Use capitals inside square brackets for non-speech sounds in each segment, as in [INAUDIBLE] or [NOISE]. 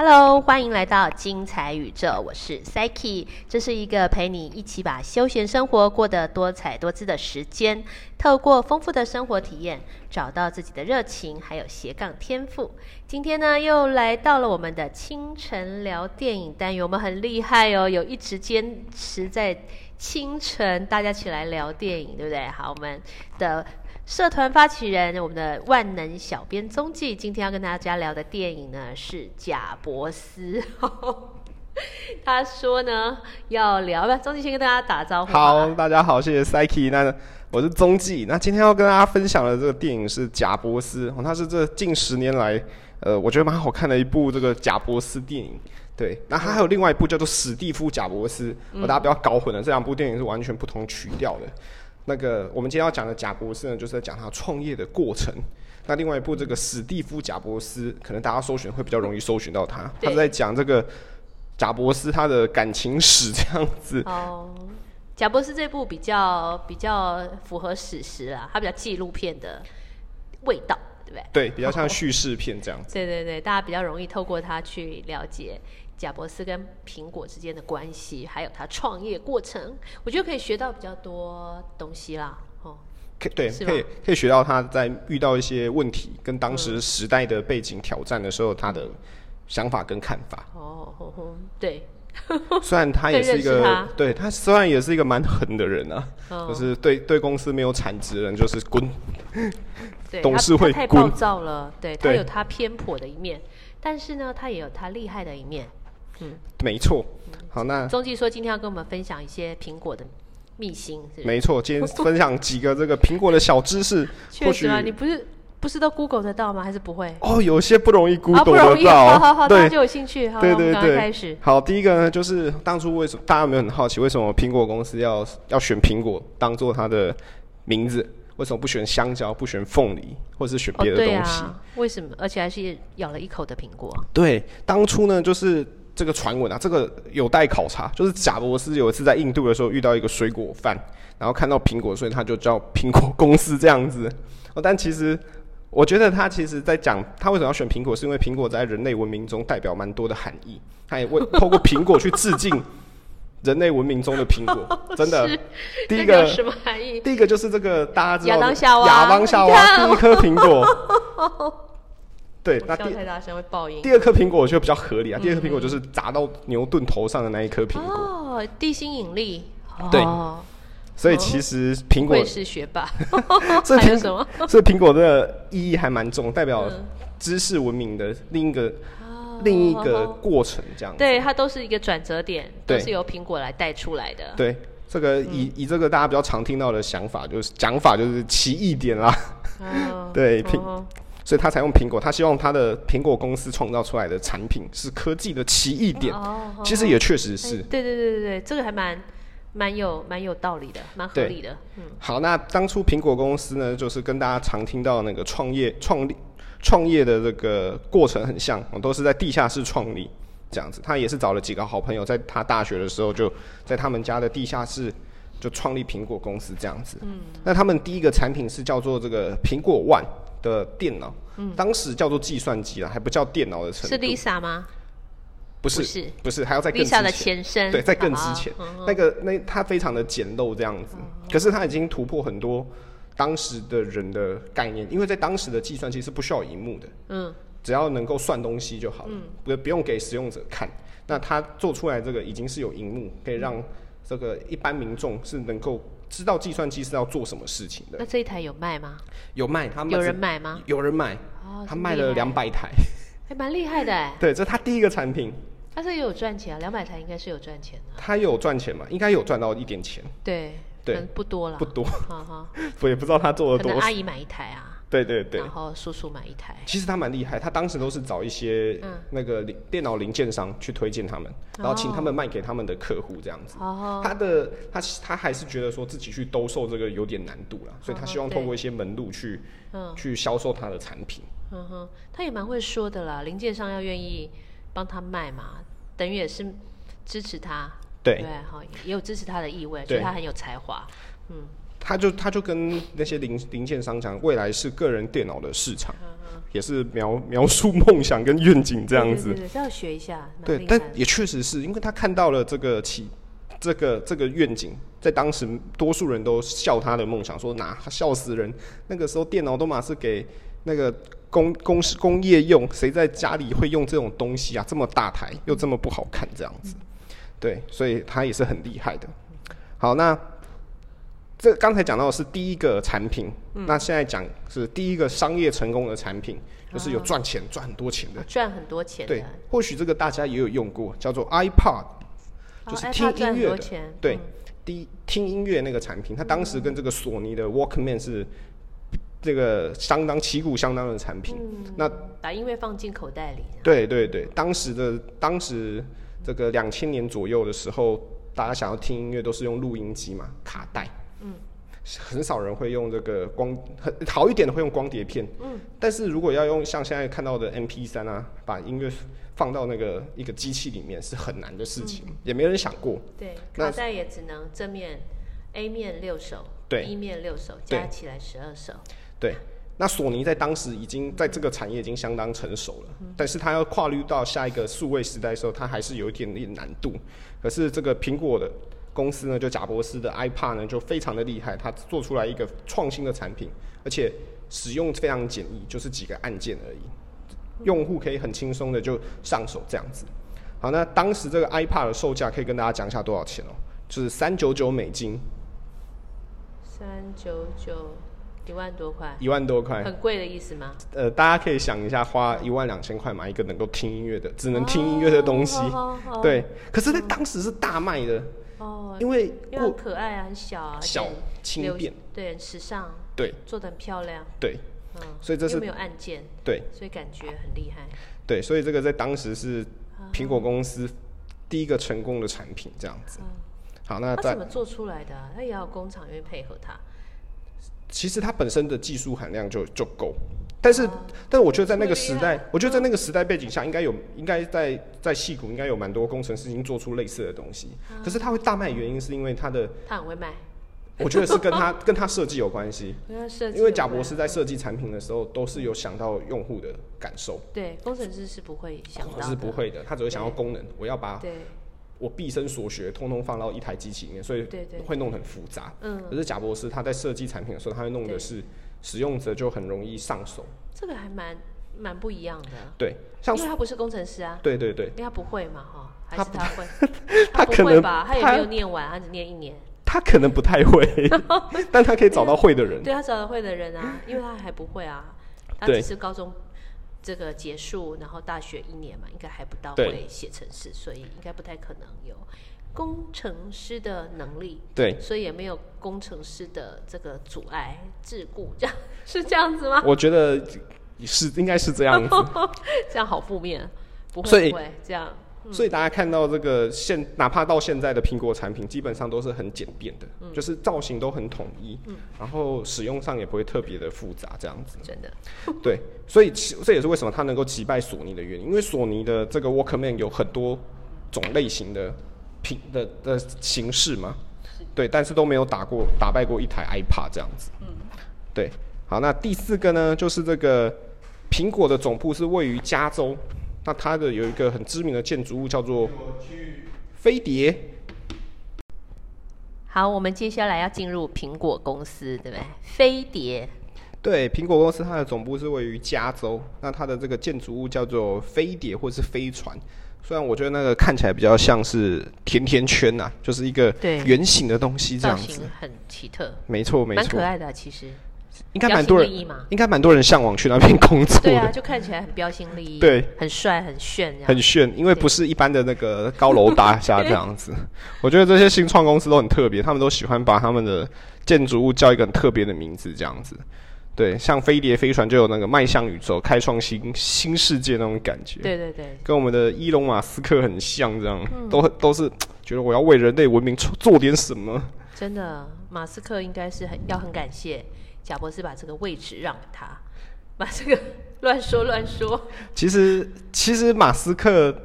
Hello，欢迎来到精彩宇宙，我是 Psyche，这是一个陪你一起把休闲生活过得多彩多姿的时间。透过丰富的生活体验，找到自己的热情，还有斜杠天赋。今天呢，又来到了我们的清晨聊电影单元，我们很厉害哦，有一直坚持在清晨大家起来聊电影，对不对？好，我们的。社团发起人，我们的万能小编踪迹，今天要跟大家聊的电影呢是《贾伯斯》。[LAUGHS] 他说呢要聊，不，踪迹先跟大家打招呼。好，大家好，谢谢 Psyche。那我是踪迹，那今天要跟大家分享的这个电影是《贾伯斯》，它是这近十年来，呃，我觉得蛮好看的一部这个贾伯斯电影。对，那它还有另外一部叫做《史蒂夫·贾伯斯》，我大家不要搞混了，这两部电影是完全不同曲调的。那个我们今天要讲的贾博士呢，就是在讲他创业的过程。那另外一部这个史蒂夫贾博斯，可能大家搜寻会比较容易搜寻到他。他在讲这个贾博斯他的感情史这样子。哦，贾博斯这部比较比较符合史实啦，它比较纪录片的味道，对不对？对，比较像叙事片这样子。对对对，大家比较容易透过它去了解。贾伯斯跟苹果之间的关系，还有他创业过程，我觉得可以学到比较多东西啦。哦，可对，可以可以学到他在遇到一些问题跟当时时代的背景挑战的时候，他的想法跟看法。哦，对。[LAUGHS] 虽然他也是一个，[LAUGHS] 对他虽然也是一个蛮狠的人啊，就是对对公司没有产值的人就是滚。[LAUGHS] 董事会太暴躁了，对他有他偏颇的一面，但是呢，他也有他厉害的一面。嗯，没错。好，那中继说今天要跟我们分享一些苹果的秘辛，是没错，今天分享几个这个苹果的小知识。[LAUGHS] 确实啊，你不是不是都 Google 得到吗？还是不会？哦，有些不容易 Google 得到。好好好，大家就有兴趣。好，对对对，开始。好，第一个呢，就是当初为什么大家有没有很好奇，为什么苹果公司要要选苹果当做它的名字？为什么不选香蕉，不选凤梨，或者是选别的东西？为什么？而且还是咬了一口的苹果。对，当初呢，就是。这个传闻啊，这个有待考察。就是贾伯斯有一次在印度的时候遇到一个水果贩，然后看到苹果，所以他就叫苹果公司这样子。哦，但其实我觉得他其实在讲他为什么要选苹果，是因为苹果在人类文明中代表蛮多的含义。他也为透过苹果去致敬人类文明中的苹果，真的。[LAUGHS] 第一个什么含义？第一个就是这个大家知道亚当夏娃，亚当夏娃第一颗苹果。[LAUGHS] 对，那第太大声会爆音。第二颗苹果我觉得比较合理啊，第二颗苹果就是砸到牛顿头上的那一颗苹果。哦，地心引力。对，所以其实苹果是学霸。[LAUGHS] 这苹什么？这苹果的意义还蛮重，代表知识文明的另一个另一个过程，这样。对，它都是一个转折点，都是由苹果来带出来的。对，这个以以这个大家比较常听到的想法，就是讲法就是奇异点啦。[LAUGHS] 对，苹。所以他才用苹果，他希望他的苹果公司创造出来的产品是科技的奇异点。哦，其实也确实是。对对对对对，这个还蛮蛮有蛮有道理的，蛮合理的。嗯。好，那当初苹果公司呢，就是跟大家常听到那个创业创立创业的这个过程很像，都是在地下室创立这样子。他也是找了几个好朋友，在他大学的时候就在他们家的地下室就创立苹果公司这样子。嗯。那他们第一个产品是叫做这个苹果 One。的电脑，当时叫做计算机了，还不叫电脑的程度。是 Lisa 吗？不是，不是，还要在 Lisa 的前身。对，在更之前，那个那它非常的简陋这样子，可是它已经突破很多当时的人的概念，因为在当时的计算机是不需要荧幕的，嗯，只要能够算东西就好了，不不用给使用者看。那它做出来这个已经是有荧幕，可以让这个一般民众是能够。知道计算机是要做什么事情的。那这一台有卖吗？有卖，他们有人买吗？有人买，他卖了两百台，还 [LAUGHS] 蛮厉害的哎。对，这是他第一个产品。他这也有赚钱啊，两百台应该是有赚钱的。他有赚钱嘛？应该有赚到一点钱。对对，不多了，不多。哈哈，[LAUGHS] 我也不知道他做了多。少。阿姨买一台啊。对对对，然后叔叔买一台。其实他蛮厉害，他当时都是找一些那个电脑零件商去推荐他们，然后请他们卖给他们的客户这样子。哦。他的他他还是觉得说自己去兜售这个有点难度了，所以他希望通过一些门路去去销售他的产品。嗯哼，他也蛮会说的啦，零件商要愿意帮他卖嘛，等于也是支持他。对。对，好，也有支持他的意味，觉得他很有才华。嗯。他就他就跟那些零零件商讲，未来是个人电脑的市场，也是描描述梦想跟愿景这样子对。对对，这要学一下。对，但也确实是因为他看到了这个起这个这个愿景，在当时多数人都笑他的梦想，说哪笑死人。那个时候电脑都嘛是给那个工公司工业用，谁在家里会用这种东西啊？这么大台又这么不好看，这样子。对，所以他也是很厉害的。好，那这刚才讲到的是第一个产品，那现在讲是第一个商业成功的产品，就是有赚钱赚很多钱的。赚很多钱的。对，或许这个大家也有用过，叫做 iPod，哦就是听音乐的。对嗯，第一听音乐那个产品，它当时跟这个索尼的 Walkman 是这个相当旗鼓相当的产品。嗯那把音乐放进口袋里。对对对，当时的当时这个两千年左右的时候，大家想要听音乐都是用录音机嘛，卡带。嗯，很少人会用这个光，很好一点的会用光碟片。嗯，但是如果要用像现在看到的 MP 三啊，把音乐放到那个一个机器里面是很难的事情，也没人想过。对，那卡带也只能正面 A 面六首，对，B 面六首，加起来十二首。对，那索尼在当时已经在这个产业已经相当成熟了，但是它要跨入到下一个数位时代的时候，它还是有一点点难度。可是这个苹果的公司呢，就贾博士的 iPad 呢，就非常的厉害，它做出来一个创新的产品，而且使用非常简易，就是几个按键而已，用户可以很轻松的就上手这样子。好，那当时这个 iPad 的售价可以跟大家讲一下多少钱哦，就是三九九美金，三九九，一万多块，一万多块。很贵的意思吗？呃，大家可以想一下，花一万两千块买一个能够听音乐的、只能听音乐的东西，对。可是，在当时是大卖的，哦，因为因为很可爱啊，很小啊，小轻便，对，很时尚，对做的很漂亮，对嗯，所以这是又没有按键，对所以感觉很厉害。对，所以这个在当时是啊苹果公司第一个成功的产品，这样子。好，那在它怎么做出来的啊？它也要有工厂愿意配合它。其实它本身的技术含量就就够，但是，哦但是我觉得在那个时代，我觉得在那个时代背景下，应该有，应该在在戏谷应该有蛮多工程师已经做出类似的东西。啊可是他会大卖，原因是因为他的，他很会卖，[LAUGHS] 我觉得是跟他跟他设计有关系。因为贾博士在设计产品的时候，都是有想到用户的感受，对工程师是不会想到是不会的，他只会想要功能，我要把对，我毕生所学通通放到一台机器里面，所以会弄得很复杂。嗯，可是贾博士他在设计产品的时候，他会弄的对。是使用者就很容易上手。这个还蛮蛮不一样的，对，像因为他不是工程师啊，对对对，因为他不会嘛，哈，还他是他会，[LAUGHS] 他不可能会吧？他也他没有念完，他只念一年，他可能不太会，[LAUGHS] 但他可以找到会的人。对他找到会的人啊，因为他还不会啊，他只是高中这个结束，然后大学一年嘛，应该还不到对。会写程式，所以应该不太可能有工程师的能力，对，所以也没有工程师的这个阻碍桎梏，这样是这样子吗？我觉得是应该是这样子。[LAUGHS] 这样好负面，不会不会这样，所以大家看到这个现，哪怕到现在的苹果产品，基本上都是很简便的，嗯就是造型都很统一，然后使用上也不会特别的复杂，这样子。真的，[LAUGHS] 对，所以其这也是为什么它能够击败索尼的原因，因为索尼的这个 Walkman 有很多种类型的品的的形式嘛，对，但是都没有打过打败过一台 iPad 这样子。嗯，对，好，那第四个呢，就是这个苹果的总部是位于加州，那它的有一个很知名的建筑物叫做飞碟。好，我们接下来要进入苹果公司，对不对？飞碟，对，苹果公司它的总部是位于加州，那它的这个建筑物叫做飞碟或是飞船。虽然我觉得那个看起来比较像是甜甜圈呐、就是一个对。圆形的东西这造样子。型。很奇特，没错，没错，蛮可爱的啊、其实。应该蛮多人应该蛮多人向往去那边工作对啊，就看起来很标新立异，对，很帅很炫很炫，因为不是一般的那个高楼大厦这样子。[LAUGHS] 我觉得这些新创公司都很特别，他们都喜欢把他们的建筑物叫一个很特别的名字这样子。对，像飞碟飞船就有那个迈向宇宙、开创新新世界那种感觉。对对对，跟我们的伊隆马斯克很像，这样、嗯都都是觉得我要为人类文明做做点什么。真的，马斯克应该是很要很感谢贾博士把这个位置让给他，把这个乱说乱说，其实其实马斯克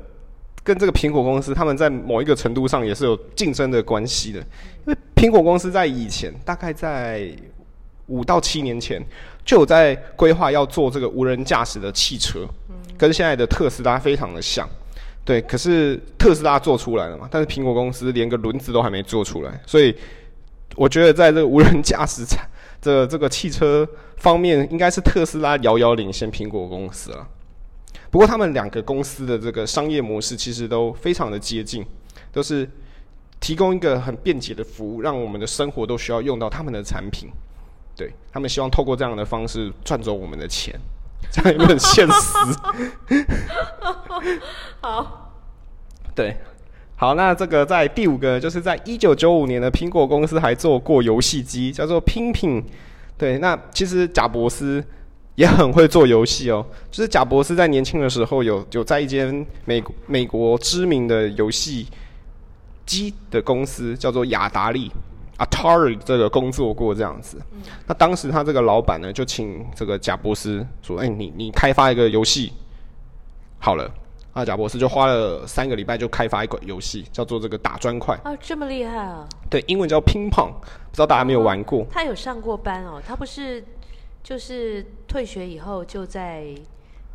跟这个苹果公司，他们在某一个程度上也是有竞争的关系的。因为苹果公司在以前，大概在五到七年前，就有在规划要做这个无人驾驶的汽车，跟现在的特斯拉非常的像。对，可是特斯拉做出来了嘛，但是苹果公司连个轮子都还没做出来，所以我觉得在这个无人驾驶产 [LAUGHS] 这这个汽车方面，应该是特斯拉遥遥领先苹果公司了。不过他们两个公司的这个商业模式其实都非常的接近，都是提供一个很便捷的服务，让我们的生活都需要用到他们的产品。对他们希望透过这样的方式赚走我们的钱，这样有没有很现实？[LAUGHS] 好，[LAUGHS] 对，好，那这个在第五个，就是在一九九五年的苹果公司还做过游戏机，叫做拼拼。对，那其实贾伯斯也很会做游戏哦。就是贾伯斯在年轻的时候有有在一间美美国知名的游戏机的公司叫做雅达利 Atari 这个工作过这样子。那当时他这个老板呢，就请这个贾伯斯说：“哎，你你开发一个游戏好了。”啊，贾博士就花了三个礼拜就开发一款游戏，叫做这个打砖块。啊，这么厉害啊！对，英文叫乒乓，不知道大家没有玩过。他有上过班哦，他不是就是退学以后就在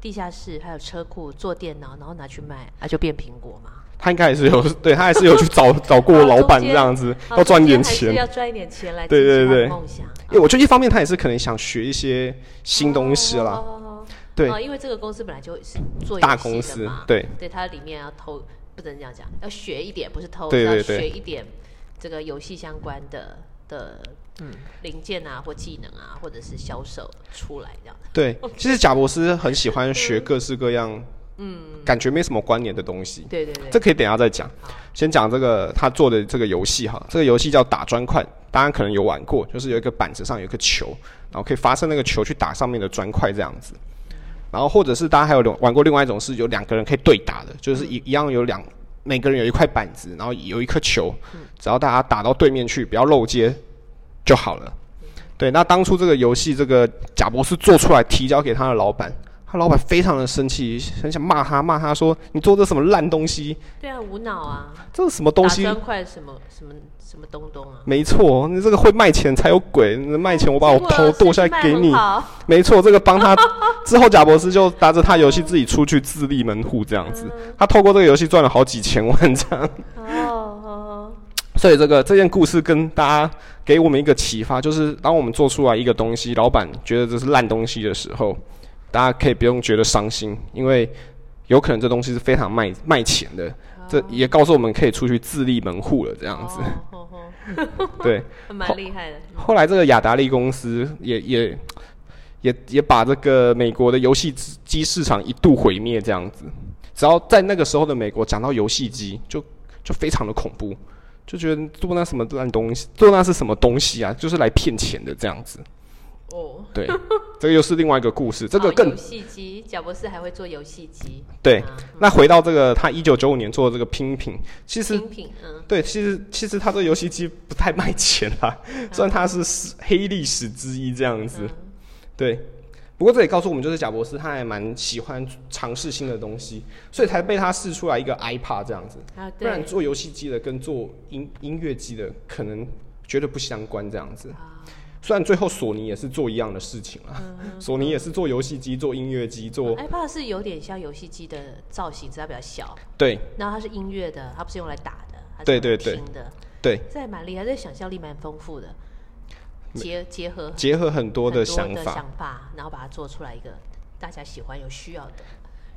地下室还有车库做电脑，然后拿去卖，啊，就变苹果嘛。他应该还是有，[LAUGHS] 对他还是有去找 [LAUGHS] 找过老板这样子，要赚点钱，要赚一点钱来对对对。梦想。因为我觉得一方面他也是可能想学一些新东西啦。对，因为这个公司本来就是做大公司，对，对，它里面要偷，不能这样讲，要学一点，不是偷，对要学一点这个游戏相关的的嗯。零件啊，或技能啊，或者是销售出来这样。对，[LAUGHS] 其实贾博士很喜欢学各式各样，嗯，感觉没什么关联的东西。对对对，这可以等下再讲。先讲这个他做的这个游戏哈，这个游戏叫打砖块，大家可能有玩过，就是有一个板子上有一个球，然后可以发射那个球去打上面的砖块这样子。然后或者是大家还有玩过另外一种是有两个人可以对打的，就是一一样有两每个人有一块板子，然后有一颗球，只要大家打到对面去，不要漏接就好了。对，那当初这个游戏这个贾博士做出来提交给他的老板，他老板非常的生气，很想骂他，骂他说你做这什么烂东西？对啊，无脑啊！这是什么东西？砖块什么什么？什么东东啊？没错，你这个会卖钱才有鬼。卖钱，我把我头剁下来给你。没错，这个帮他 [LAUGHS] 之后，贾博士就拿着他游戏自己出去自立门户，这样子。他透过这个游戏赚了好几千万这样。哦。所以这个这件故事跟大家给我们一个启发，就是当我们做出来一个东西，老板觉得这是烂东西的时候，大家可以不用觉得伤心，因为有可能这东西是非常卖卖钱的。这也告诉我们可以出去自立门户了，这样子。[LAUGHS] 对，[LAUGHS] 蛮厉害的。后来这个雅达利公司也也也也把这个美国的游戏机市场一度毁灭，这样子。只要在那个时候的美国讲到游戏机，就就非常的恐怖，就觉得做那什么烂东西，做那是什么东西啊？就是来骗钱的这样子。哦，对，这个又是另外一个故事。这个更游戏机，贾博士还会做游戏机。对，那回到这个，他一九九五年做的这个拼品，其实拼品，嗯，对，其实其实他这个游戏机不太卖钱啦，虽然它是黑历史之一这样子。对，不过这也告诉我们，就是贾博士他还蛮喜欢尝试新的东西，所以才被他试出来一个 iPad 这样子。啊，不然做游戏机的跟做音音乐机的可能绝对不相关这样子。虽然最后索尼也是做一样的事情了，[LAUGHS] 索尼也是做游戏机、做音乐机、做。iPad 是有点像游戏机的造型，只它比较小。对。然后它是音乐的，它不是用来打的，它是听的。对。这还蛮厉害，这想象力蛮丰富的，结结合结合很多的想法，想法，然后把它做出来一个大家喜欢、有需要的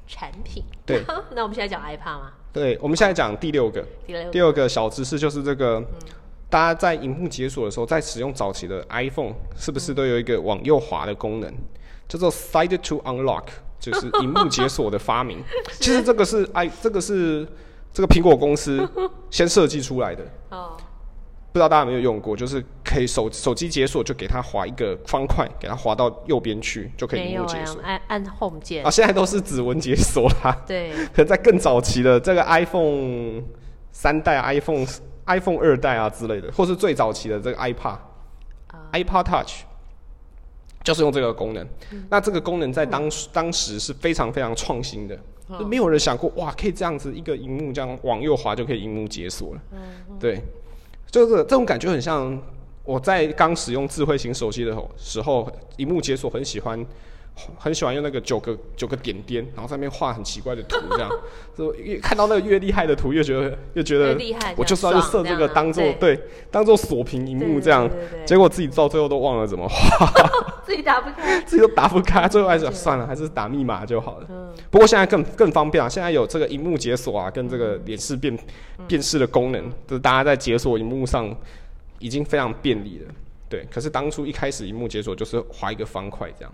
产品。对。[LAUGHS] 那我们现在讲 iPad 吗？对，我们现在讲第六个。第六。个小知识就是这个。大家在荧幕解锁的时候，在使用早期的 iPhone，是不是都有一个往右滑的功能，叫做 Side to Unlock，就是荧幕解锁的发明。[LAUGHS] 其实这个是 i 这个是这个苹果公司 [LAUGHS] 先设计出来的。哦。不知道大家有没有用过，就是可以手手机解锁，就给它划一个方块，给它划到右边去，就可以荧幕解锁。按按 Home 键。啊，现在都是指纹解锁啦。对。可在更早期的这个 iPhone 三代 iPhone。iPhone 二代啊之类的，或是最早期的这个 iPad，iPad Touch，就是用这个功能。那这个功能在当当时是非常非常创新的，就没有人想过哇，可以这样子一个荧幕这样往右滑就可以荧幕解锁了。对，就是这种感觉很像我在刚使用智慧型手机的时候，荧幕解锁很喜欢。很喜欢用那个九个九个点点，然后上面画很奇怪的图，这样，[LAUGHS] 就越看到那个越厉害的图，越觉得越觉得厉害。我就是要设这个当做对，当做锁屏荧幕这样，结果自己到最后都忘了怎么画，自己打不开，[LAUGHS] 自己都打不开，[LAUGHS] 最后还是算了，还是打密码就好了。嗯。不过现在更更方便啊，现在有这个荧幕解锁啊，跟这个脸识辨辨识的功能，就是大家在解锁荧幕上已经非常便利了。对，可是当初一开始荧幕解锁就是划一个方块这样。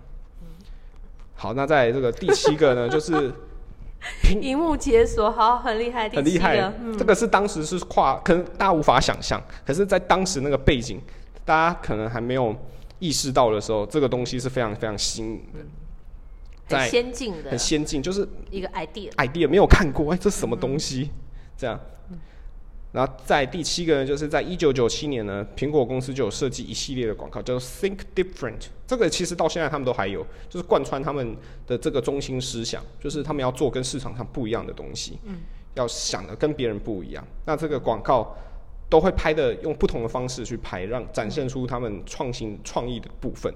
好，那在这个第七个呢，就是屏幕解锁，好，很厉害，很厉害。这个是当时是跨，可能大家无法想象，可是，在当时那个背景，大家可能还没有意识到的时候，这个东西是非常非常新颖的，很先进的，很先进，就是一个 idea，idea 没有看过，哎，这什么东西？这样。然后在第七个呢，就是在一九九七年呢，苹果公司就有设计一系列的广告，叫做 Think Different。这个其实到现在他们都还有，就是贯穿他们的这个中心思想，就是他们要做跟市场上不一样的东西，嗯，要想的跟别人不一样。那这个广告都会拍的用不同的方式去拍，让展现出他们创新创意的部分。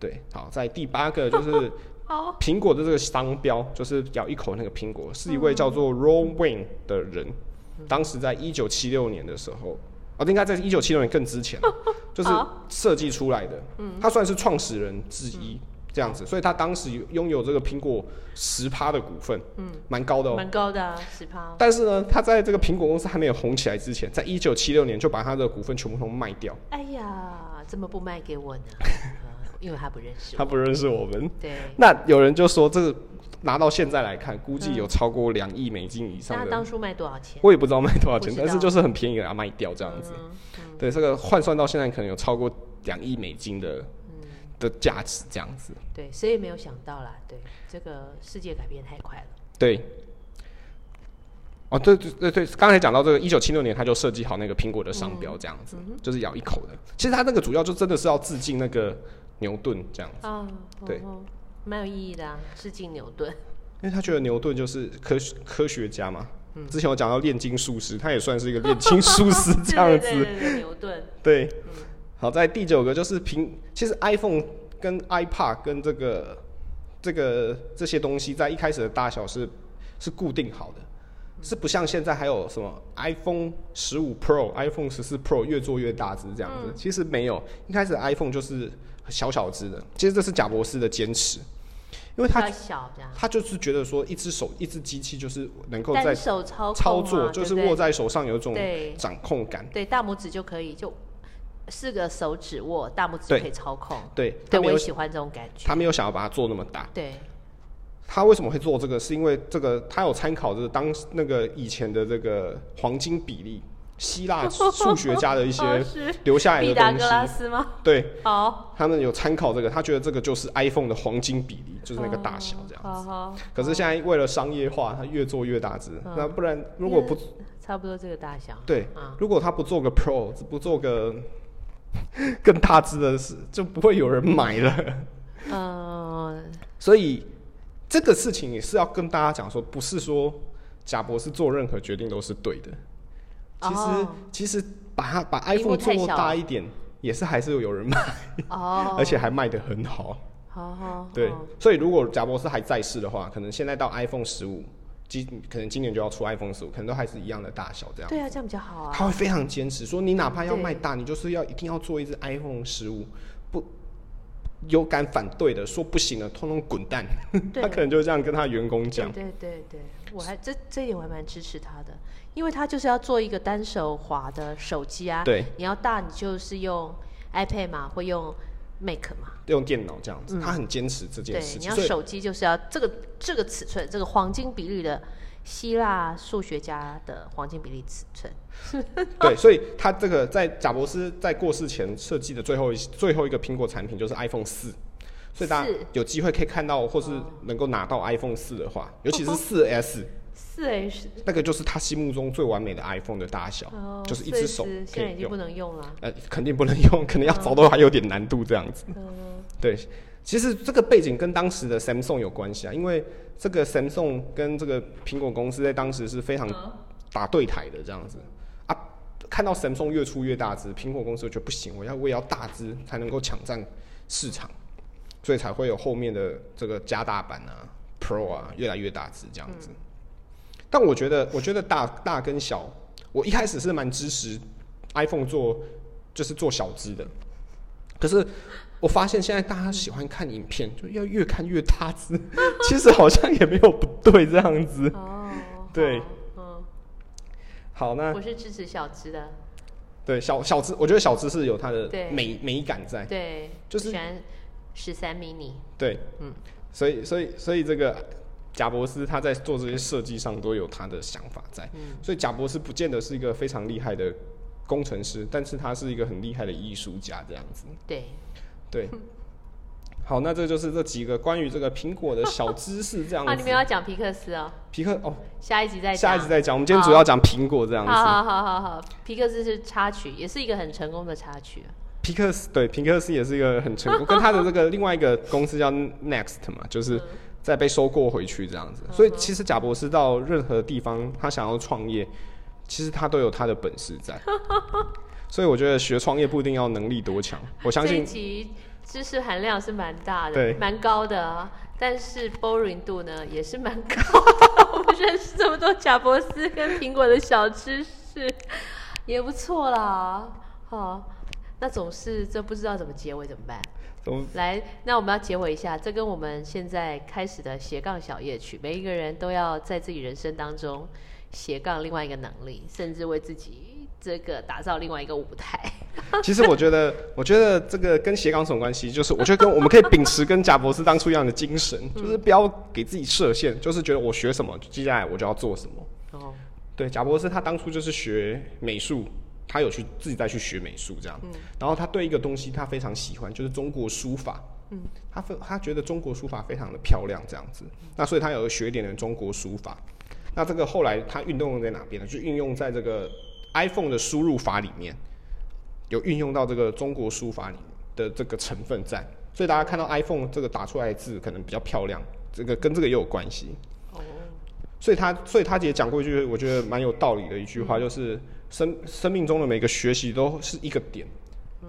对，好，在第八个就是 [LAUGHS] 苹果的这个商标，就是咬一口那个苹果，是一位叫做 Ron Wayne 的人。当时在一九七六年的时候，哦，应该在一九七六年更之前，[LAUGHS] 就是设计出来的。嗯，他算是创始人之一，这样子，所以他当时拥有这个苹果十趴的股份，嗯，蛮高的哦，蛮高的啊，十趴。但是呢，他在这个苹果公司还没有红起来之前，在一九七六年就把他的股份全部都卖掉。哎呀，怎么不卖给我呢？[LAUGHS] 因为他不认识，他不认识我们。对。那有人就说这个。拿到现在来看，估计有超过两亿美金以上的。他当初卖多少钱？我也不知道卖多少钱，但是就是很便宜给他卖掉这样子。对，这个换算到现在可能有超过两亿美金的的价值这样子。对，谁也没有想到啦。对，这个世界改变太快了。对。哦，对对对对，刚才讲到这个，一九七六年他就设计好那个苹果的商标这样子，就是咬一口的。其实他那个主要就真的是要致敬那个牛顿这样子。啊，对。蛮有意义的啊，致敬牛顿，因为他觉得牛顿就是科科学家嘛。嗯，之前我讲到炼金术师，他也算是一个炼金术师这样子。牛顿。对。好，在第九个就是平，其实 iPhone 跟 iPad 跟这个这个这些东西在一开始的大小是是固定好的，是不像现在还有什么 iPhone 十五 Pro、iPhone 十四 Pro 越做越大只这样子。其实没有，一开始 iPhone 就是小小只的。其实这是贾博士的坚持。因为他他就是觉得说，一只手一只机器就是能够在手操操作，就是握在手上有一种掌控感。对，大拇指就可以，就四个手指握，大拇指就可以操控。对，对我也喜欢这种感觉。他没有想要把它做那么大。对。他为什么会做这个？是因为这个他有参考这当那个以前的这个黄金比例。希腊数学家的一些 [LAUGHS] 留下来的东西，达哥拉斯吗？对，好，他们有参考这个，他觉得这个就是 iPhone 的黄金比例，就是那个大小这样子。可是现在为了商业化，它越做越大只。那不然如果不差不多这个大小？对，如果他不做个 Pro，不做个 [LAUGHS] 更大只的，是就不会有人买了。嗯，所以这个事情也是要跟大家讲说，不是说贾博士做任何决定都是对的。其实其实把它把 iPhone 做大一点，也是还是有人买，哦，[LAUGHS] 而且还卖的很好。好好，对，所以如果贾博士还在世的话，可能现在到 iPhone 十五，今可能今年就要出 iPhone 十五，可能都还是一样的大小这样。对啊，这样比较好啊。他会非常坚持说，你哪怕要卖大，你就是要一定要做一只 iPhone 十五，不有敢反对的，说不行了，通通滚蛋。他可能就这样跟他员工讲。对对对，我还这这一点我还蛮支持他的。因为他就是要做一个单手滑的手机啊，对，你要大，你就是用 iPad 嘛，会用 Mac 嘛，用电脑这样子，他很坚持这件事情。你要手机就是要这个这个尺寸，这个黄金比例的希腊数学家的黄金比例尺寸。[LAUGHS] 对，所以他这个在贾博斯在过世前设计的最后一最后一个苹果产品就是 iPhone 四，所以大家有机会可以看到或是能够拿到 iPhone 四的话，尤其是 [LAUGHS] 四 S。四 S 那个就是他心目中最完美的 iPhone 的大小，哦，就是一只手 4S 可以用现在已经不。能用了。呃，肯定不能用，[LAUGHS] 可能要找到还有点难度这样子。嗯，对，其实这个背景跟当时的 Samsung 有关系啊，因为这个 Samsung 跟这个苹果公司在当时是非常打对台的这样子啊。看到 Samsung 越出越大只，苹果公司就觉得不行，我要我也要大只才能够抢占市场，所以才会有后面的这个加大版啊、Pro 啊越来越大只这样子。但我觉得，我觉得大大跟小，我一开始是蛮支持 iPhone 做就是做小只的，可是我发现现在大家喜欢看影片，就要越看越大只，[LAUGHS] 其实好像也没有不对这样子。哦，[LAUGHS] 对。好，嗯，好，那我是支持小资的，对小小只，我觉得小只是有它的对。美美感在，对，就是喜欢十三 mini，对，嗯，所以所以所以这个贾博士他在做这些设计上都有他的想法在，嗯。所以贾博士不见得是一个非常厉害的工程师，但是他是一个很厉害的艺术家这样子。对，对，[LAUGHS] 好，那这就是这几个关于这个苹果的小知识这样子啊，你子们。要讲皮克斯哦，皮克哦，下一集再讲，下一集再讲。我们今天主要讲苹果这样子。好好好好好，皮克斯是插曲，也是一个很成功的插曲。皮克斯对皮克斯也是一个很成功，跟他的这个另外一个公司叫 Next 嘛，就是再被收购回去这样子。所以其实贾博士到任何地方，他想要创业，其实他都有他的本事在。所以我觉得学创业不一定要能力多强，我相信集知识含量是蛮大的，对蛮高的啊。但是 [LAUGHS] boring 度呢也是蛮高的。我们认识这么多贾博斯跟苹果的小知识，也不错啦。好，那总是这不知道怎么结尾怎么办？都来，那我们要结尾一下，这跟我们现在开始的斜杠小夜曲，每一个人都要在自己人生当中斜杠另外一个能力，甚至为自己这个打造另外一个舞台。[LAUGHS] 其实我觉得，我觉得这个跟斜杠什么关系？就是我觉得跟我们可以秉持跟贾博士当初一样的精神，就是不要给自己设限，就是觉得我学什么，接下来我就要做什么。哦，对，贾博士他当初就是学美术，他有去自己再去学美术这样，嗯。然后他对一个东西他非常喜欢，就是中国书法，嗯，他非他觉得中国书法非常的漂亮这样子，那所以他有学一点的中国书法，那这个后来他运动在哪边呢？就运用在这个 iPhone 的输入法里面，有运用到这个中国书法里的这个成分在，所以大家看到 iPhone 这个打出来的字可能比较漂亮，这个跟这个也有关系。哦，所以他，所以他也讲过一句，我觉得蛮有道理的一句话，就是生生命中的每个学习都是一个点，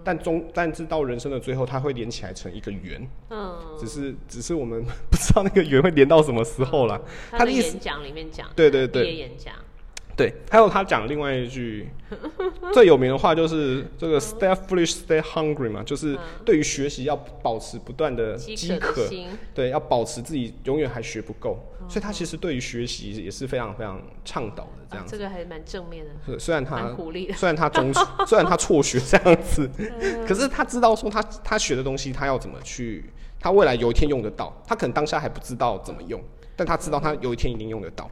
但中但是到人生的最后，它会连起来成一个圆，嗯，只是只是我们 [LAUGHS] 不知道那个圆会连到什么时候啦。他他的意思演讲里面讲，对对对。毕业演讲，对，还有他讲另外一句 [LAUGHS] 最有名的话，就是这个 “stay foolish, stay hungry” 嘛，就是对于学习要保持不断的饥饥渴渴，对，要保持自己永远还学不够，所以他其实对于学习也是非常非常倡导的这样子。啊这个还蛮正面的，是虽然他鼓励。虽然他中 [LAUGHS] 虽然他辍学这样子，[LAUGHS] 可是他知道说他他学的东西他要怎么去，他未来有一天用得到，他可能当下还不知道怎么用，但他知道他有一天一定用得到，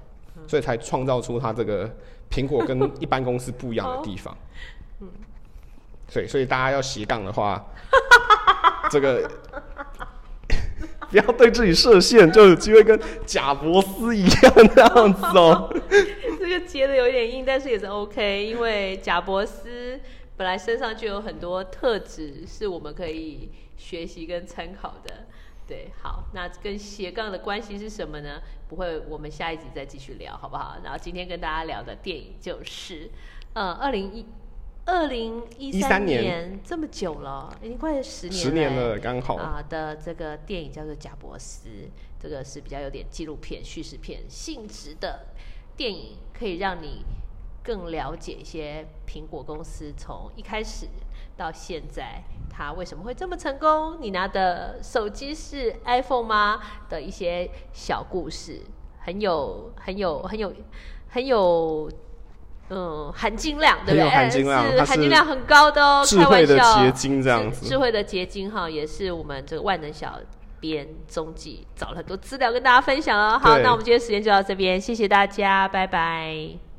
所以才创造出他这个苹果跟一般公司不一样的地方。所以所以大家要斜杠的话，[LAUGHS] 这个 [LAUGHS] 不要对自己设限，就有机会跟贾伯斯一样那样子哦。[LAUGHS] 这个接的有点硬，但是也是 OK，因为贾伯斯本来身上就有很多特质是我们可以学习跟参考的。对，好，那跟斜杠的关系是什么呢？不会，我们下一集再继续聊，好不好？然后今天跟大家聊的电影就是，呃，二零一二零一13年年这么久了，已经快十年十年欸了，刚好。啊、的这个电影叫做《贾伯斯》，这个是比较有点纪录片、叙事片性质的电影，可以让你更了解一些苹果公司从一开始到现在，他为什么会这么成功？你拿的手机是 iPhone 吗？的一些小故事，很有、很有、很有、很有。嗯，含金量对不对？很有含金量含金量很高的哦，智慧的笑结晶这样子智智慧的结晶哈，也是我们这个万能小编踪迹找了很多资料跟大家分享哦。好，那我们今天时间就到这边，谢谢大家，拜拜。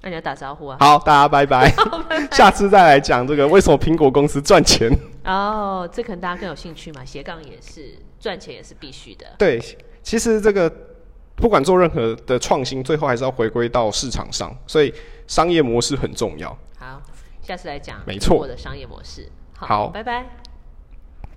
那你要打招呼啊？好，大家拜拜，[LAUGHS] [LAUGHS] 下次再来讲这个为什么苹果公司赚钱。哦，这可能大家更有兴趣嘛，斜杠也是赚钱也是必须的。对，其实这个不管做任何的创新，最后还是要回归到市场上，所以商业模式很重要。好，下次来讲没错我的商业模式。好拜拜。